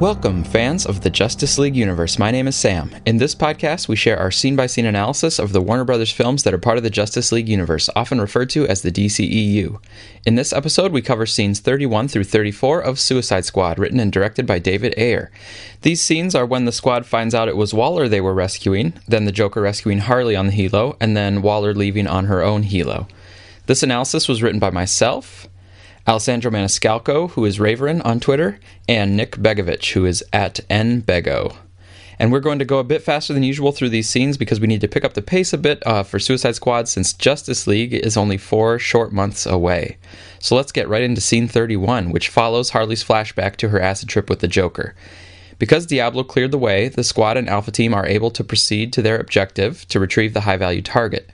Welcome, fans of the Justice League universe. My name is Sam. In this podcast, we share our scene by scene analysis of the Warner Brothers films that are part of the Justice League universe, often referred to as the DCEU. In this episode, we cover scenes 31 through 34 of Suicide Squad, written and directed by David Ayer. These scenes are when the squad finds out it was Waller they were rescuing, then the Joker rescuing Harley on the helo, and then Waller leaving on her own helo. This analysis was written by myself, Alessandro Maniscalco, who is Raverin on Twitter, and Nick Begovich, who is at nbego. And we're going to go a bit faster than usual through these scenes because we need to pick up the pace a bit uh, for Suicide Squad since Justice League is only four short months away. So let's get right into scene 31, which follows Harley's flashback to her acid trip with the Joker. Because Diablo cleared the way, the squad and Alpha Team are able to proceed to their objective to retrieve the high value target.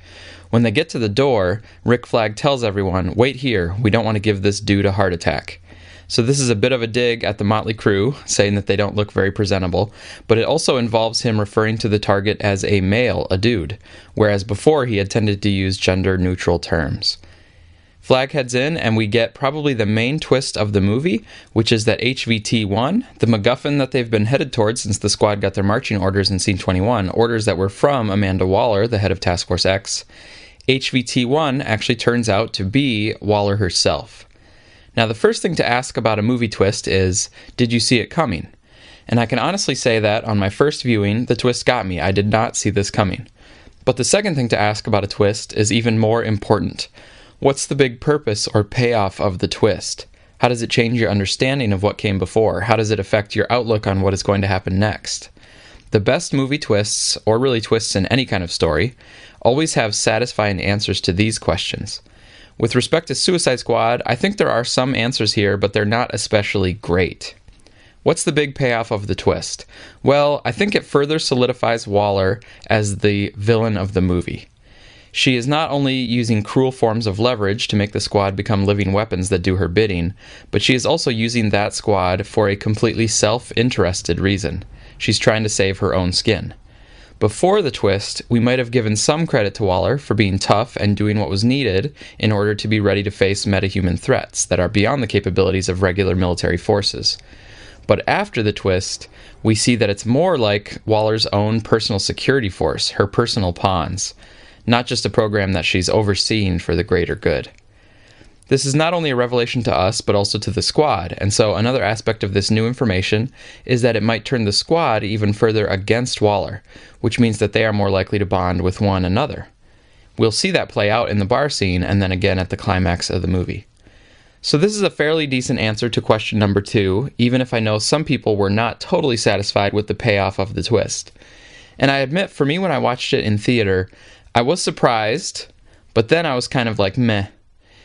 When they get to the door, Rick Flag tells everyone, Wait here, we don't want to give this dude a heart attack. So, this is a bit of a dig at the Motley Crew, saying that they don't look very presentable, but it also involves him referring to the target as a male, a dude, whereas before he had tended to use gender neutral terms. Flag heads in, and we get probably the main twist of the movie, which is that HVT 1, the MacGuffin that they've been headed towards since the squad got their marching orders in scene 21, orders that were from Amanda Waller, the head of Task Force X, HVT1 actually turns out to be Waller herself. Now, the first thing to ask about a movie twist is Did you see it coming? And I can honestly say that on my first viewing, the twist got me. I did not see this coming. But the second thing to ask about a twist is even more important. What's the big purpose or payoff of the twist? How does it change your understanding of what came before? How does it affect your outlook on what is going to happen next? The best movie twists, or really twists in any kind of story, always have satisfying answers to these questions. With respect to Suicide Squad, I think there are some answers here, but they're not especially great. What's the big payoff of the twist? Well, I think it further solidifies Waller as the villain of the movie. She is not only using cruel forms of leverage to make the squad become living weapons that do her bidding, but she is also using that squad for a completely self interested reason. She's trying to save her own skin. Before the twist, we might have given some credit to Waller for being tough and doing what was needed in order to be ready to face metahuman threats that are beyond the capabilities of regular military forces. But after the twist, we see that it's more like Waller's own personal security force, her personal pawns, not just a program that she's overseeing for the greater good. This is not only a revelation to us, but also to the squad, and so another aspect of this new information is that it might turn the squad even further against Waller, which means that they are more likely to bond with one another. We'll see that play out in the bar scene and then again at the climax of the movie. So, this is a fairly decent answer to question number two, even if I know some people were not totally satisfied with the payoff of the twist. And I admit, for me, when I watched it in theater, I was surprised, but then I was kind of like, meh.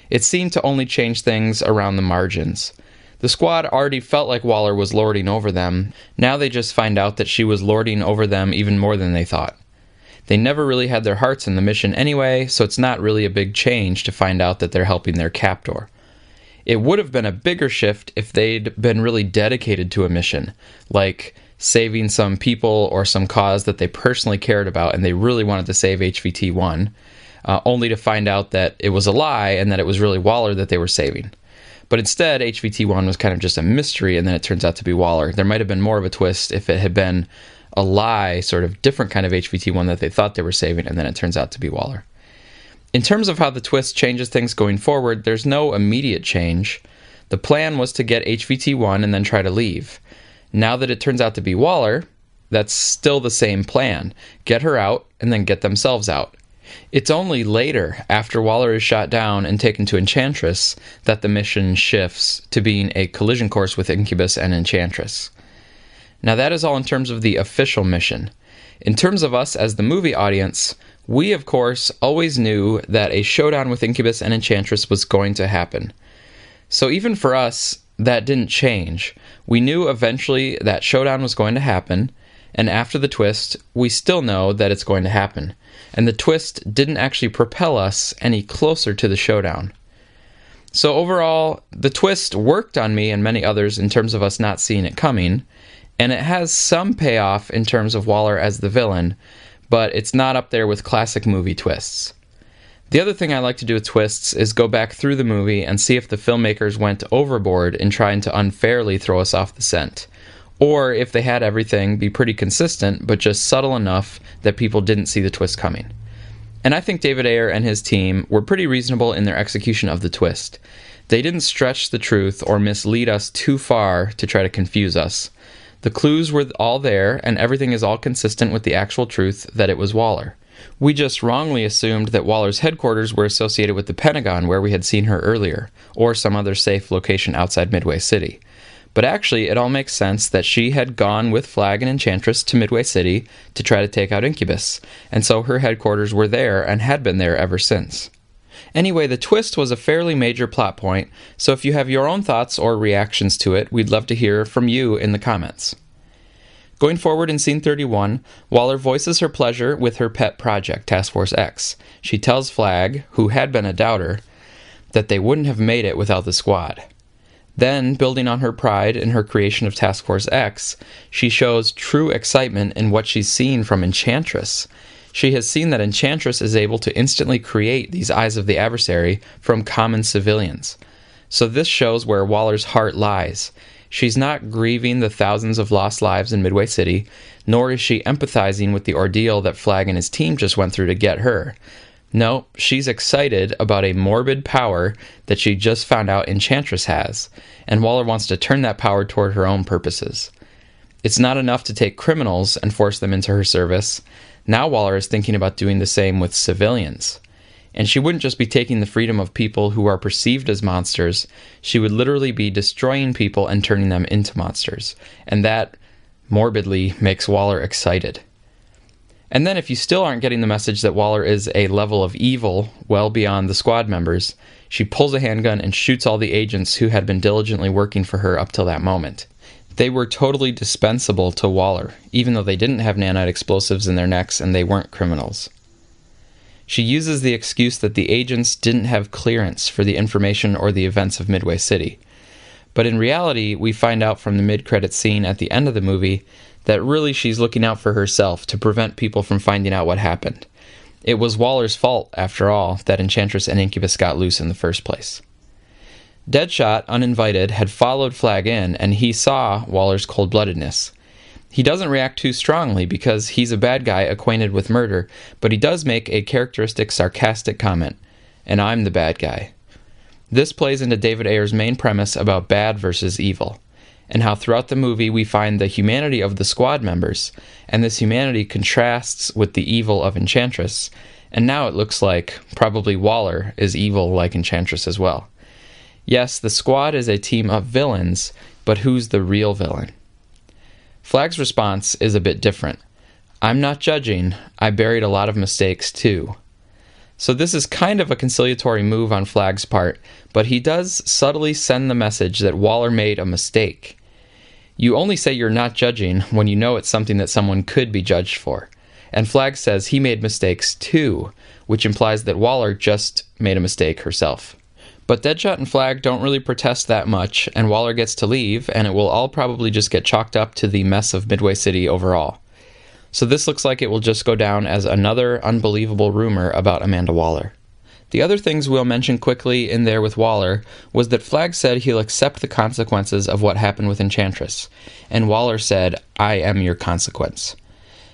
It seemed to only change things around the margins. The squad already felt like Waller was lording over them. Now they just find out that she was lording over them even more than they thought. They never really had their hearts in the mission anyway, so it's not really a big change to find out that they're helping their captor. It would have been a bigger shift if they'd been really dedicated to a mission, like saving some people or some cause that they personally cared about and they really wanted to save HVT 1 uh, only to find out that it was a lie and that it was really Waller that they were saving. But instead, HVT1 was kind of just a mystery, and then it turns out to be Waller. There might have been more of a twist if it had been a lie, sort of different kind of HVT1 that they thought they were saving, and then it turns out to be Waller. In terms of how the twist changes things going forward, there's no immediate change. The plan was to get HVT1 and then try to leave. Now that it turns out to be Waller, that's still the same plan get her out and then get themselves out. It's only later, after Waller is shot down and taken to Enchantress, that the mission shifts to being a collision course with Incubus and Enchantress. Now, that is all in terms of the official mission. In terms of us as the movie audience, we, of course, always knew that a showdown with Incubus and Enchantress was going to happen. So, even for us, that didn't change. We knew eventually that showdown was going to happen, and after the twist, we still know that it's going to happen and the twist didn't actually propel us any closer to the showdown. So, overall, the twist worked on me and many others in terms of us not seeing it coming, and it has some payoff in terms of Waller as the villain, but it's not up there with classic movie twists. The other thing I like to do with twists is go back through the movie and see if the filmmakers went overboard in trying to unfairly throw us off the scent, Or if they had everything, be pretty consistent, but just subtle enough that people didn't see the twist coming. And I think David Ayer and his team were pretty reasonable in their execution of the twist. They didn't stretch the truth or mislead us too far to try to confuse us. The clues were all there, and everything is all consistent with the actual truth that it was Waller. We just wrongly assumed that Waller's headquarters were associated with the Pentagon where we had seen her earlier, or some other safe location outside Midway City. But actually, it all makes sense that she had gone with Flag and Enchantress to Midway City to try to take out Incubus, and so her headquarters were there and had been there ever since. Anyway, the twist was a fairly major plot point, so if you have your own thoughts or reactions to it, we'd love to hear from you in the comments. Going forward in scene 31, Waller voices her pleasure with her pet project, Task Force X. She tells Flag, who had been a doubter, that they wouldn't have made it without the squad. Then, building on her pride in her creation of Task Force X, she shows true excitement in what she's seen from Enchantress. She has seen that Enchantress is able to instantly create these eyes of the adversary from common civilians. So, this shows where Waller's heart lies. She's not grieving the thousands of lost lives in Midway City, nor is she empathizing with the ordeal that Flag and his team just went through to get her. No, she's excited about a morbid power that she just found out Enchantress has, and Waller wants to turn that power toward her own purposes. It's not enough to take criminals and force them into her service. Now Waller is thinking about doing the same with civilians. And she wouldn't just be taking the freedom of people who are perceived as monsters, she would literally be destroying people and turning them into monsters. And that morbidly makes Waller excited. And then, if you still aren't getting the message that Waller is a level of evil well beyond the squad members, she pulls a handgun and shoots all the agents who had been diligently working for her up till that moment. They were totally dispensable to Waller, even though they didn't have nanite explosives in their necks and they weren't criminals. She uses the excuse that the agents didn't have clearance for the information or the events of Midway City. But in reality, we find out from the mid credit scene at the end of the movie that really she's looking out for herself to prevent people from finding out what happened. It was Waller's fault, after all, that Enchantress and Incubus got loose in the first place. Deadshot, uninvited, had followed Flag in, and he saw Waller's cold bloodedness. He doesn't react too strongly because he's a bad guy acquainted with murder, but he does make a characteristic sarcastic comment, and I'm the bad guy. This plays into David Ayer's main premise about bad versus evil, and how throughout the movie we find the humanity of the squad members, and this humanity contrasts with the evil of Enchantress, and now it looks like probably Waller is evil like Enchantress as well. Yes, the squad is a team of villains, but who's the real villain? Flag's response is a bit different. I'm not judging, I buried a lot of mistakes too. So, this is kind of a conciliatory move on Flag's part, but he does subtly send the message that Waller made a mistake. You only say you're not judging when you know it's something that someone could be judged for. And Flag says he made mistakes too, which implies that Waller just made a mistake herself. But Deadshot and Flag don't really protest that much, and Waller gets to leave, and it will all probably just get chalked up to the mess of Midway City overall. So this looks like it will just go down as another unbelievable rumor about Amanda Waller. The other things we'll mention quickly in there with Waller was that Flag said he'll accept the consequences of what happened with Enchantress, and Waller said, I am your consequence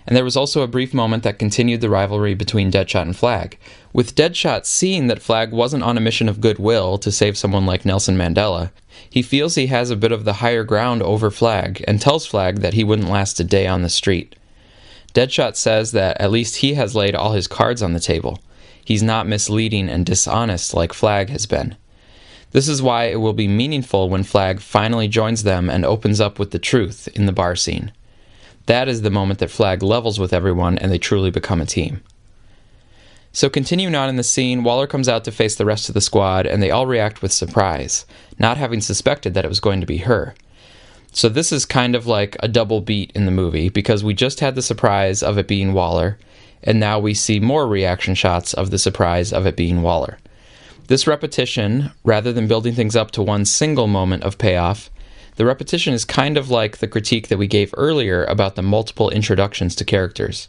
and there was also a brief moment that continued the rivalry between Deadshot and Flag. With Deadshot seeing that Flag wasn't on a mission of goodwill to save someone like Nelson Mandela, he feels he has a bit of the higher ground over Flag and tells Flag that he wouldn't last a day on the street. Deadshot says that at least he has laid all his cards on the table. He's not misleading and dishonest like Flag has been. This is why it will be meaningful when Flag finally joins them and opens up with the truth in the bar scene. That is the moment that Flag levels with everyone and they truly become a team. So, continuing on in the scene, Waller comes out to face the rest of the squad, and they all react with surprise, not having suspected that it was going to be her. So, this is kind of like a double beat in the movie because we just had the surprise of it being Waller, and now we see more reaction shots of the surprise of it being Waller. This repetition, rather than building things up to one single moment of payoff, the repetition is kind of like the critique that we gave earlier about the multiple introductions to characters.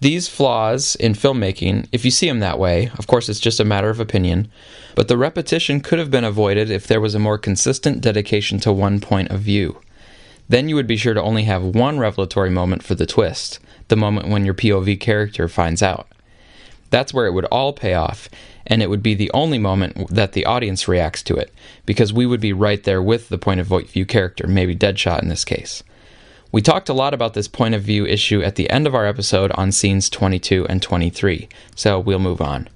These flaws in filmmaking, if you see them that way, of course it's just a matter of opinion, but the repetition could have been avoided if there was a more consistent dedication to one point of view. Then you would be sure to only have one revelatory moment for the twist, the moment when your POV character finds out. That's where it would all pay off, and it would be the only moment that the audience reacts to it, because we would be right there with the point of view character, maybe Deadshot in this case. We talked a lot about this point of view issue at the end of our episode on scenes 22 and 23, so we'll move on.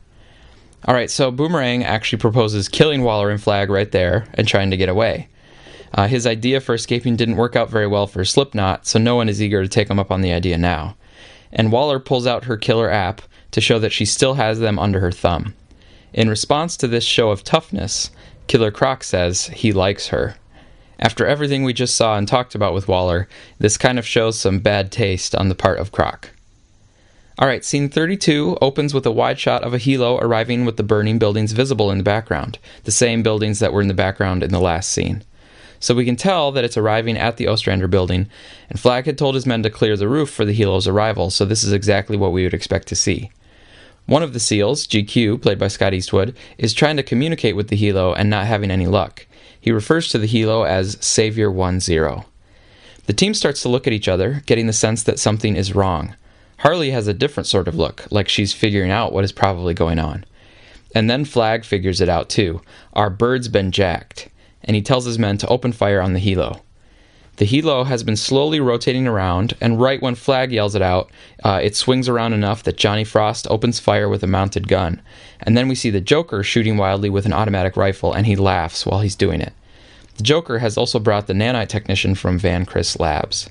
Alright, so Boomerang actually proposes killing Waller and Flag right there and trying to get away. Uh, his idea for escaping didn't work out very well for Slipknot, so no one is eager to take him up on the idea now. And Waller pulls out her killer app to show that she still has them under her thumb. In response to this show of toughness, Killer Croc says he likes her. After everything we just saw and talked about with Waller, this kind of shows some bad taste on the part of Croc. Alright, scene 32 opens with a wide shot of a helo arriving with the burning buildings visible in the background, the same buildings that were in the background in the last scene. So we can tell that it's arriving at the Ostrander building, and Flag had told his men to clear the roof for the helo's arrival, so this is exactly what we would expect to see. One of the SEALs, GQ, played by Scott Eastwood, is trying to communicate with the helo and not having any luck. He refers to the helo as Savior 1 0. The team starts to look at each other, getting the sense that something is wrong. Harley has a different sort of look, like she's figuring out what is probably going on. And then Flag figures it out too. Our bird's been jacked. And he tells his men to open fire on the helo. The helo has been slowly rotating around, and right when Flag yells it out, uh, it swings around enough that Johnny Frost opens fire with a mounted gun. And then we see the Joker shooting wildly with an automatic rifle, and he laughs while he's doing it. The Joker has also brought the nanite technician from Van Criss Labs.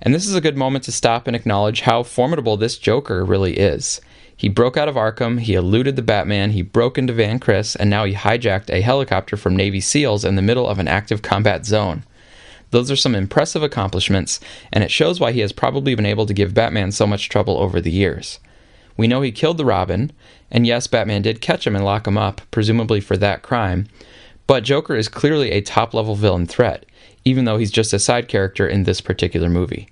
And this is a good moment to stop and acknowledge how formidable this Joker really is. He broke out of Arkham, he eluded the Batman, he broke into Van Criss, and now he hijacked a helicopter from Navy SEALs in the middle of an active combat zone. Those are some impressive accomplishments, and it shows why he has probably been able to give Batman so much trouble over the years. We know he killed the Robin, and yes, Batman did catch him and lock him up, presumably for that crime, but Joker is clearly a top level villain threat, even though he's just a side character in this particular movie.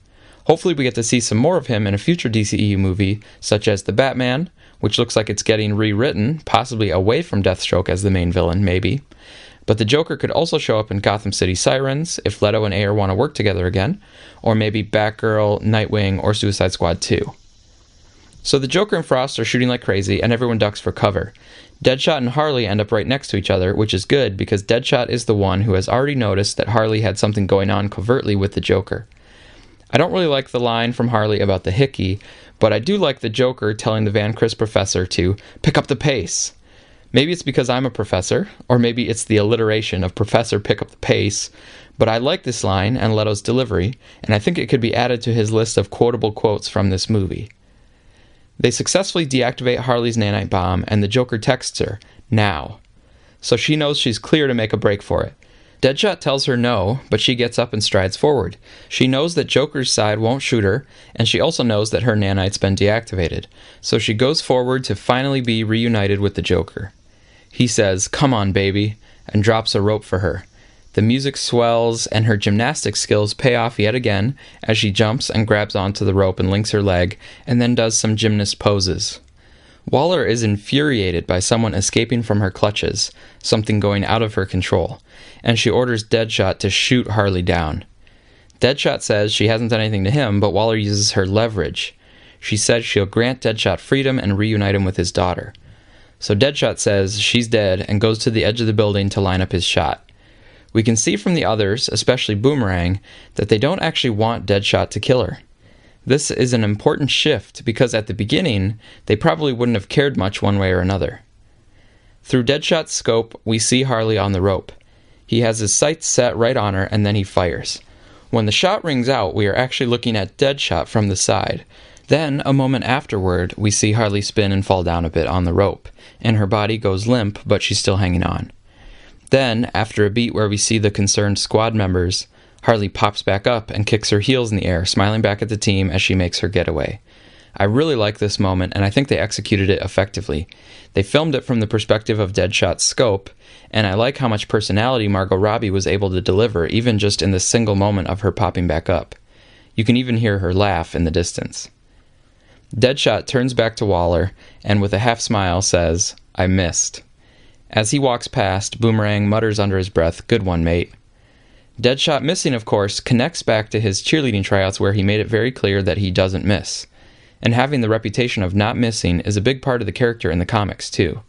Hopefully, we get to see some more of him in a future DCEU movie, such as The Batman, which looks like it's getting rewritten, possibly away from Deathstroke as the main villain, maybe. But the Joker could also show up in Gotham City Sirens if Leto and Ayer want to work together again, or maybe Batgirl, Nightwing, or Suicide Squad 2. So the Joker and Frost are shooting like crazy, and everyone ducks for cover. Deadshot and Harley end up right next to each other, which is good because Deadshot is the one who has already noticed that Harley had something going on covertly with the Joker. I don't really like the line from Harley about the hickey, but I do like the Joker telling the Van Criss professor to pick up the pace. Maybe it's because I'm a professor, or maybe it's the alliteration of Professor Pick Up the Pace, but I like this line and Leto's delivery, and I think it could be added to his list of quotable quotes from this movie. They successfully deactivate Harley's nanite bomb, and the Joker texts her, now. So she knows she's clear to make a break for it. Deadshot tells her no, but she gets up and strides forward. She knows that Joker's side won't shoot her, and she also knows that her nanite's been deactivated, so she goes forward to finally be reunited with the Joker. He says, Come on, baby, and drops a rope for her. The music swells, and her gymnastic skills pay off yet again as she jumps and grabs onto the rope and links her leg, and then does some gymnast poses. Waller is infuriated by someone escaping from her clutches, something going out of her control, and she orders Deadshot to shoot Harley down. Deadshot says she hasn't done anything to him, but Waller uses her leverage. She says she'll grant Deadshot freedom and reunite him with his daughter. So Deadshot says she's dead and goes to the edge of the building to line up his shot. We can see from the others, especially Boomerang, that they don't actually want Deadshot to kill her. This is an important shift because at the beginning, they probably wouldn't have cared much one way or another. Through Deadshot's scope, we see Harley on the rope. He has his sights set right on her and then he fires. When the shot rings out, we are actually looking at Deadshot from the side. Then, a moment afterward, we see Harley spin and fall down a bit on the rope, and her body goes limp, but she's still hanging on. Then, after a beat where we see the concerned squad members, Harley pops back up and kicks her heels in the air, smiling back at the team as she makes her getaway. I really like this moment, and I think they executed it effectively. They filmed it from the perspective of Deadshot's scope, and I like how much personality Margot Robbie was able to deliver, even just in the single moment of her popping back up. You can even hear her laugh in the distance. Deadshot turns back to Waller and, with a half smile, says, I missed. As he walks past, Boomerang mutters under his breath, Good one, mate. Deadshot missing, of course, connects back to his cheerleading tryouts where he made it very clear that he doesn't miss. And having the reputation of not missing is a big part of the character in the comics, too.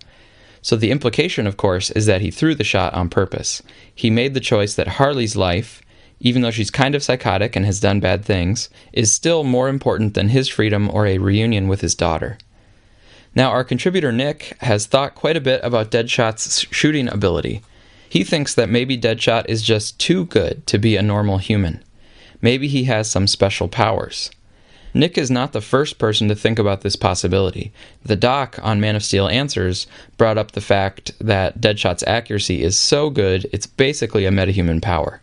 So the implication, of course, is that he threw the shot on purpose. He made the choice that Harley's life, even though she's kind of psychotic and has done bad things, is still more important than his freedom or a reunion with his daughter. Now, our contributor Nick has thought quite a bit about Deadshot's shooting ability. He thinks that maybe Deadshot is just too good to be a normal human. Maybe he has some special powers. Nick is not the first person to think about this possibility. The doc on Man of Steel Answers brought up the fact that Deadshot's accuracy is so good it's basically a metahuman power.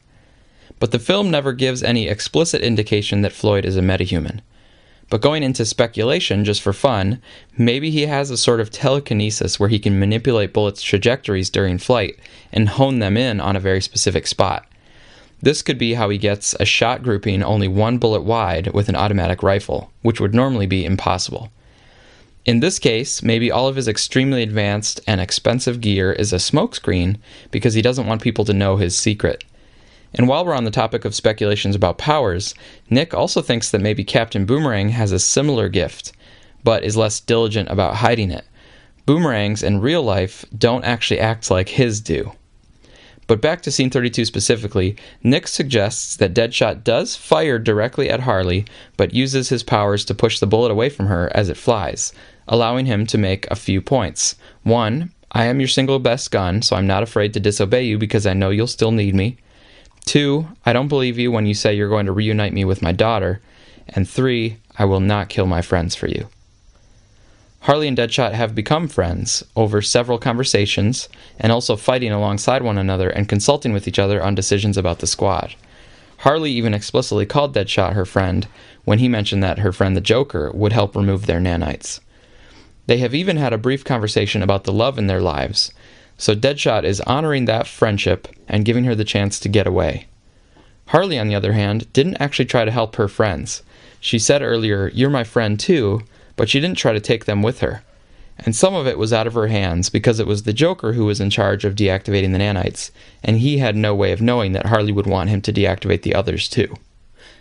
But the film never gives any explicit indication that Floyd is a metahuman. But going into speculation just for fun, maybe he has a sort of telekinesis where he can manipulate bullets' trajectories during flight and hone them in on a very specific spot. This could be how he gets a shot grouping only one bullet wide with an automatic rifle, which would normally be impossible. In this case, maybe all of his extremely advanced and expensive gear is a smokescreen because he doesn't want people to know his secret. And while we're on the topic of speculations about powers, Nick also thinks that maybe Captain Boomerang has a similar gift, but is less diligent about hiding it. Boomerangs in real life don't actually act like his do. But back to scene 32 specifically, Nick suggests that Deadshot does fire directly at Harley, but uses his powers to push the bullet away from her as it flies, allowing him to make a few points. One, I am your single best gun, so I'm not afraid to disobey you because I know you'll still need me. Two, I don't believe you when you say you're going to reunite me with my daughter. And three, I will not kill my friends for you. Harley and Deadshot have become friends over several conversations and also fighting alongside one another and consulting with each other on decisions about the squad. Harley even explicitly called Deadshot her friend when he mentioned that her friend the Joker would help remove their nanites. They have even had a brief conversation about the love in their lives, so Deadshot is honoring that friendship and giving her the chance to get away. Harley, on the other hand, didn't actually try to help her friends. She said earlier, You're my friend too, but she didn't try to take them with her. And some of it was out of her hands because it was the Joker who was in charge of deactivating the nanites, and he had no way of knowing that Harley would want him to deactivate the others too.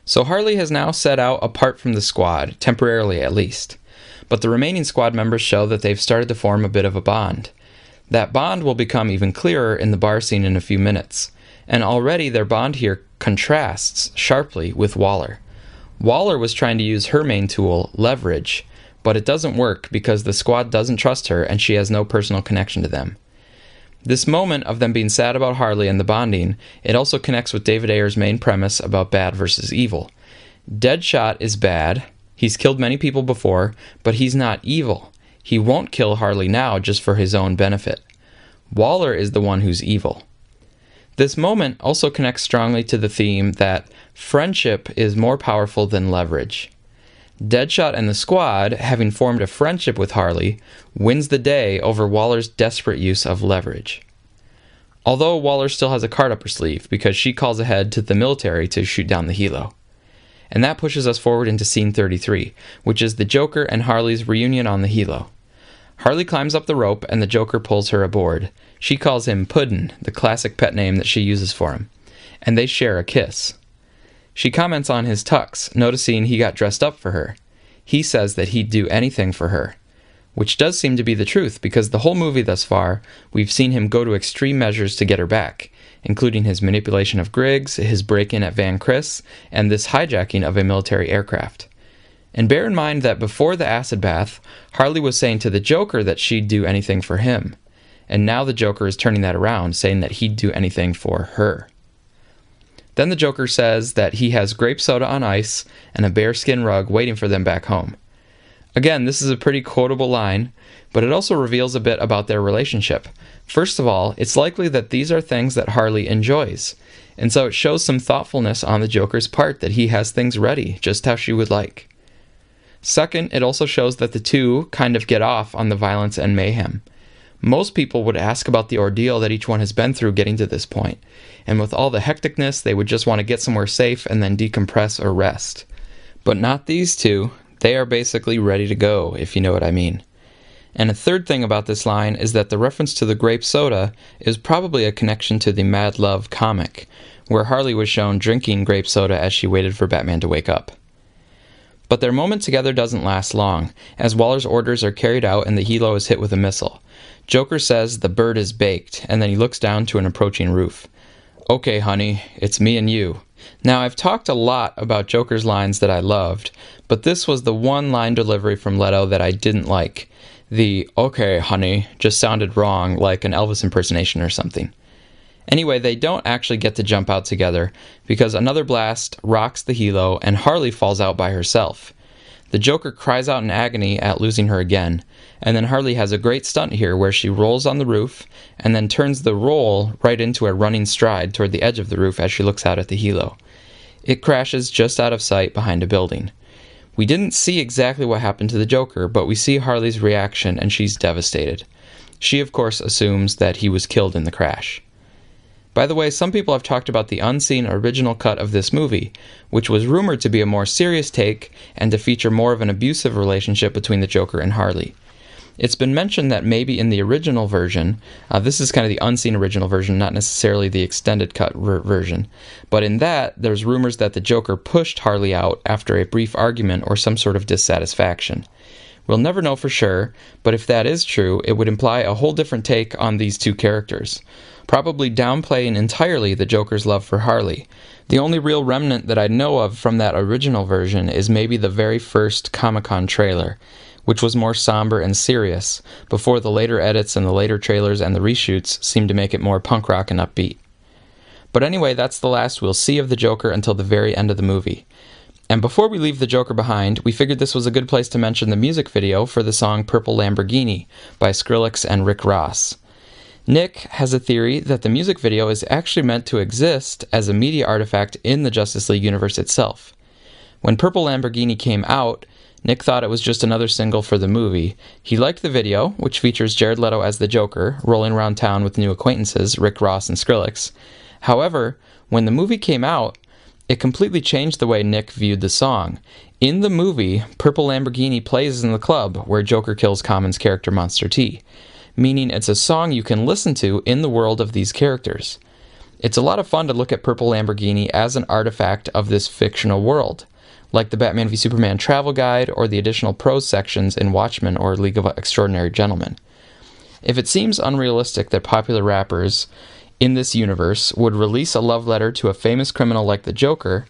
So Harley has now set out apart from the squad, temporarily at least. But the remaining squad members show that they've started to form a bit of a bond. That bond will become even clearer in the bar scene in a few minutes, and already their bond here contrasts sharply with Waller. Waller was trying to use her main tool, leverage, but it doesn't work because the squad doesn't trust her and she has no personal connection to them. This moment of them being sad about Harley and the bonding, it also connects with David Ayer's main premise about bad versus evil. Deadshot is bad. He's killed many people before, but he's not evil. He won't kill Harley now just for his own benefit. Waller is the one who's evil. This moment also connects strongly to the theme that friendship is more powerful than leverage. Deadshot and the squad, having formed a friendship with Harley, wins the day over Waller's desperate use of leverage. Although Waller still has a card up her sleeve because she calls ahead to the military to shoot down the helo. And that pushes us forward into scene 33, which is the Joker and Harley's reunion on the helo. Harley climbs up the rope and the Joker pulls her aboard. She calls him Puddin', the classic pet name that she uses for him, and they share a kiss. She comments on his tux, noticing he got dressed up for her. He says that he'd do anything for her, which does seem to be the truth because the whole movie thus far, we've seen him go to extreme measures to get her back, including his manipulation of Griggs, his break in at Van Criss, and this hijacking of a military aircraft. And bear in mind that before the acid bath, Harley was saying to the Joker that she'd do anything for him. And now the Joker is turning that around, saying that he'd do anything for her. Then the Joker says that he has grape soda on ice and a bearskin rug waiting for them back home. Again, this is a pretty quotable line, but it also reveals a bit about their relationship. First of all, it's likely that these are things that Harley enjoys, and so it shows some thoughtfulness on the Joker's part that he has things ready, just how she would like. Second, it also shows that the two kind of get off on the violence and mayhem. Most people would ask about the ordeal that each one has been through getting to this point, and with all the hecticness, they would just want to get somewhere safe and then decompress or rest. But not these two. They are basically ready to go, if you know what I mean. And a third thing about this line is that the reference to the grape soda is probably a connection to the Mad Love comic, where Harley was shown drinking grape soda as she waited for Batman to wake up. But their moment together doesn't last long, as Waller's orders are carried out and the helo is hit with a missile. Joker says the bird is baked, and then he looks down to an approaching roof. Okay, honey, it's me and you. Now, I've talked a lot about Joker's lines that I loved, but this was the one line delivery from Leto that I didn't like. The okay, honey just sounded wrong, like an Elvis impersonation or something. Anyway, they don't actually get to jump out together because another blast rocks the helo and Harley falls out by herself. The Joker cries out in agony at losing her again, and then Harley has a great stunt here where she rolls on the roof and then turns the roll right into a running stride toward the edge of the roof as she looks out at the helo. It crashes just out of sight behind a building. We didn't see exactly what happened to the Joker, but we see Harley's reaction and she's devastated. She, of course, assumes that he was killed in the crash. By the way, some people have talked about the unseen original cut of this movie, which was rumored to be a more serious take and to feature more of an abusive relationship between the Joker and Harley. It's been mentioned that maybe in the original version, uh, this is kind of the unseen original version, not necessarily the extended cut ver- version, but in that, there's rumors that the Joker pushed Harley out after a brief argument or some sort of dissatisfaction. We'll never know for sure, but if that is true, it would imply a whole different take on these two characters probably downplaying entirely the Joker's love for Harley. The only real remnant that I know of from that original version is maybe the very first Comic Con trailer, which was more somber and serious, before the later edits and the later trailers and the reshoots seemed to make it more punk rock and upbeat. But anyway, that's the last we'll see of the Joker until the very end of the movie. And before we leave the Joker behind, we figured this was a good place to mention the music video for the song Purple Lamborghini by Skrillex and Rick Ross. Nick has a theory that the music video is actually meant to exist as a media artifact in the Justice League universe itself. When Purple Lamborghini came out, Nick thought it was just another single for the movie. He liked the video, which features Jared Leto as the Joker, rolling around town with new acquaintances, Rick Ross and Skrillex. However, when the movie came out, it completely changed the way Nick viewed the song. In the movie, Purple Lamborghini plays in the club where Joker kills Common's character Monster T meaning it's a song you can listen to in the world of these characters. It's a lot of fun to look at Purple Lamborghini as an artifact of this fictional world, like the Batman v Superman travel guide or the additional prose sections in Watchmen or League of Extraordinary Gentlemen. If it seems unrealistic that popular rappers in this universe would release a love letter to a famous criminal like the Joker,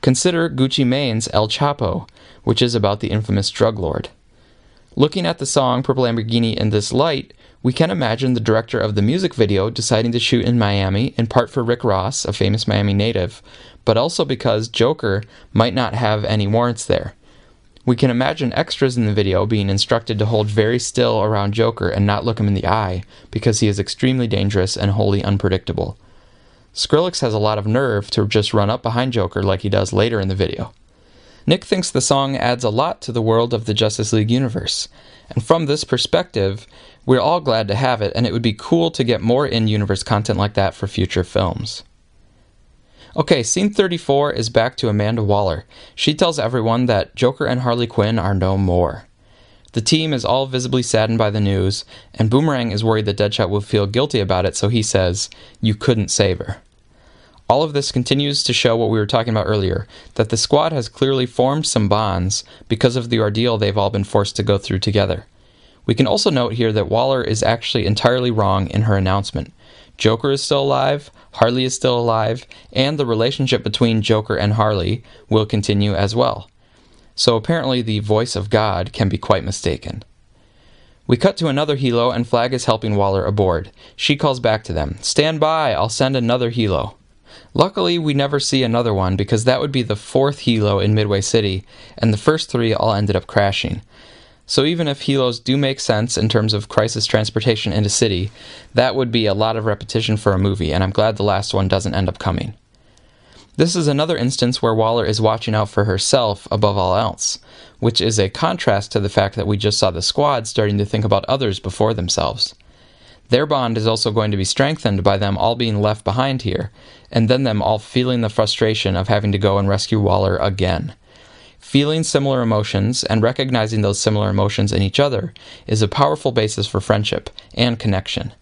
consider Gucci Mane's El Chapo, which is about the infamous drug lord. Looking at the song Purple Lamborghini in this light, we can imagine the director of the music video deciding to shoot in Miami, in part for Rick Ross, a famous Miami native, but also because Joker might not have any warrants there. We can imagine extras in the video being instructed to hold very still around Joker and not look him in the eye because he is extremely dangerous and wholly unpredictable. Skrillex has a lot of nerve to just run up behind Joker like he does later in the video. Nick thinks the song adds a lot to the world of the Justice League universe, and from this perspective, we're all glad to have it, and it would be cool to get more in universe content like that for future films. Okay, scene 34 is back to Amanda Waller. She tells everyone that Joker and Harley Quinn are no more. The team is all visibly saddened by the news, and Boomerang is worried that Deadshot will feel guilty about it, so he says, You couldn't save her. All of this continues to show what we were talking about earlier that the squad has clearly formed some bonds because of the ordeal they've all been forced to go through together. We can also note here that Waller is actually entirely wrong in her announcement. Joker is still alive, Harley is still alive, and the relationship between Joker and Harley will continue as well. So apparently, the voice of God can be quite mistaken. We cut to another helo, and Flag is helping Waller aboard. She calls back to them Stand by, I'll send another helo. Luckily, we never see another one because that would be the fourth helo in Midway City, and the first three all ended up crashing. So even if helos do make sense in terms of crisis transportation in a city, that would be a lot of repetition for a movie, and I'm glad the last one doesn't end up coming. This is another instance where Waller is watching out for herself above all else, which is a contrast to the fact that we just saw the squad starting to think about others before themselves. Their bond is also going to be strengthened by them all being left behind here, and then them all feeling the frustration of having to go and rescue Waller again. Feeling similar emotions and recognizing those similar emotions in each other is a powerful basis for friendship and connection.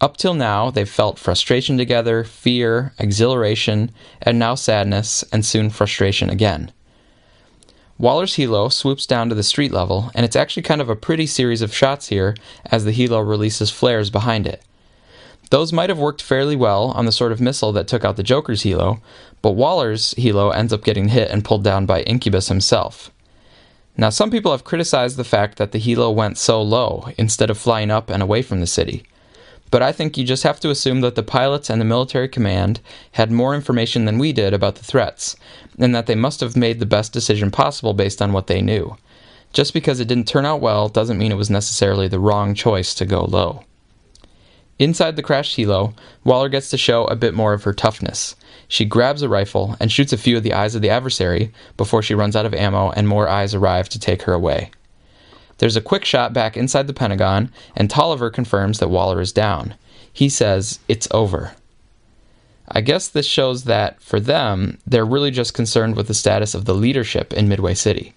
Up till now, they've felt frustration together, fear, exhilaration, and now sadness, and soon frustration again. Waller's helo swoops down to the street level, and it's actually kind of a pretty series of shots here as the helo releases flares behind it. Those might have worked fairly well on the sort of missile that took out the Joker's helo, but Waller's helo ends up getting hit and pulled down by Incubus himself. Now, some people have criticized the fact that the helo went so low instead of flying up and away from the city. But I think you just have to assume that the pilots and the military command had more information than we did about the threats, and that they must have made the best decision possible based on what they knew. Just because it didn't turn out well doesn't mean it was necessarily the wrong choice to go low. Inside the crashed helo, Waller gets to show a bit more of her toughness. She grabs a rifle and shoots a few of the eyes of the adversary before she runs out of ammo and more eyes arrive to take her away. There's a quick shot back inside the Pentagon, and Tolliver confirms that Waller is down. He says, It's over. I guess this shows that, for them, they're really just concerned with the status of the leadership in Midway City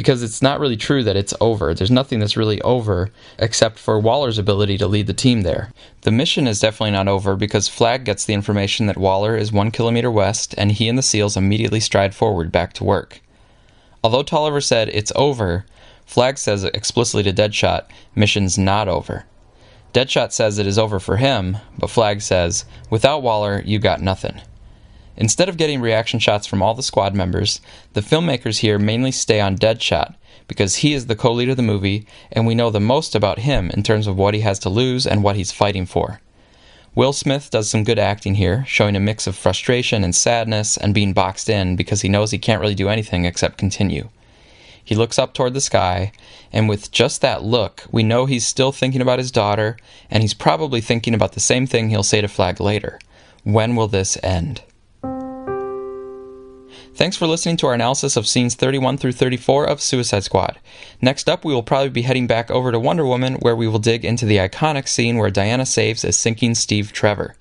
because it's not really true that it's over. There's nothing that's really over except for Waller's ability to lead the team there. The mission is definitely not over because Flag gets the information that Waller is one kilometer west and he and the SEALs immediately stride forward back to work. Although Tolliver said it's over, Flag says explicitly to Deadshot, mission's not over. Deadshot says it is over for him, but Flag says, without Waller, you got nothing. Instead of getting reaction shots from all the squad members, the filmmakers here mainly stay on Deadshot because he is the co lead of the movie and we know the most about him in terms of what he has to lose and what he's fighting for. Will Smith does some good acting here, showing a mix of frustration and sadness and being boxed in because he knows he can't really do anything except continue. He looks up toward the sky, and with just that look, we know he's still thinking about his daughter, and he's probably thinking about the same thing he'll say to Flag later. When will this end? Thanks for listening to our analysis of scenes 31 through 34 of Suicide Squad. Next up, we will probably be heading back over to Wonder Woman, where we will dig into the iconic scene where Diana saves a sinking Steve Trevor.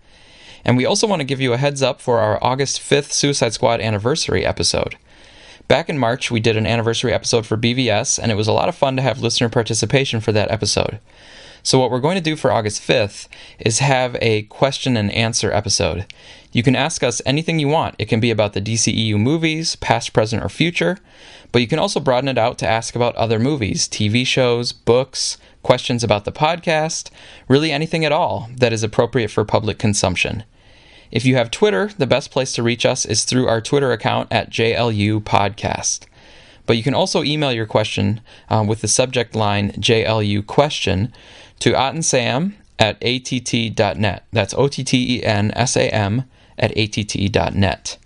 And we also want to give you a heads up for our August 5th Suicide Squad anniversary episode. Back in March, we did an anniversary episode for BVS, and it was a lot of fun to have listener participation for that episode. So, what we're going to do for August 5th is have a question and answer episode. You can ask us anything you want. It can be about the DCEU movies, past, present, or future, but you can also broaden it out to ask about other movies, TV shows, books, questions about the podcast, really anything at all that is appropriate for public consumption. If you have Twitter, the best place to reach us is through our Twitter account at JLU Podcast. But you can also email your question uh, with the subject line JLU question to ottensam at att.net. That's O T T E N S A M at att.net.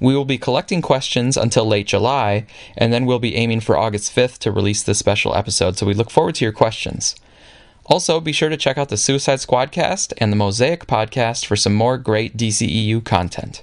We will be collecting questions until late July, and then we'll be aiming for August 5th to release this special episode, so we look forward to your questions. Also, be sure to check out the Suicide Squadcast and the Mosaic podcast for some more great DCEU content.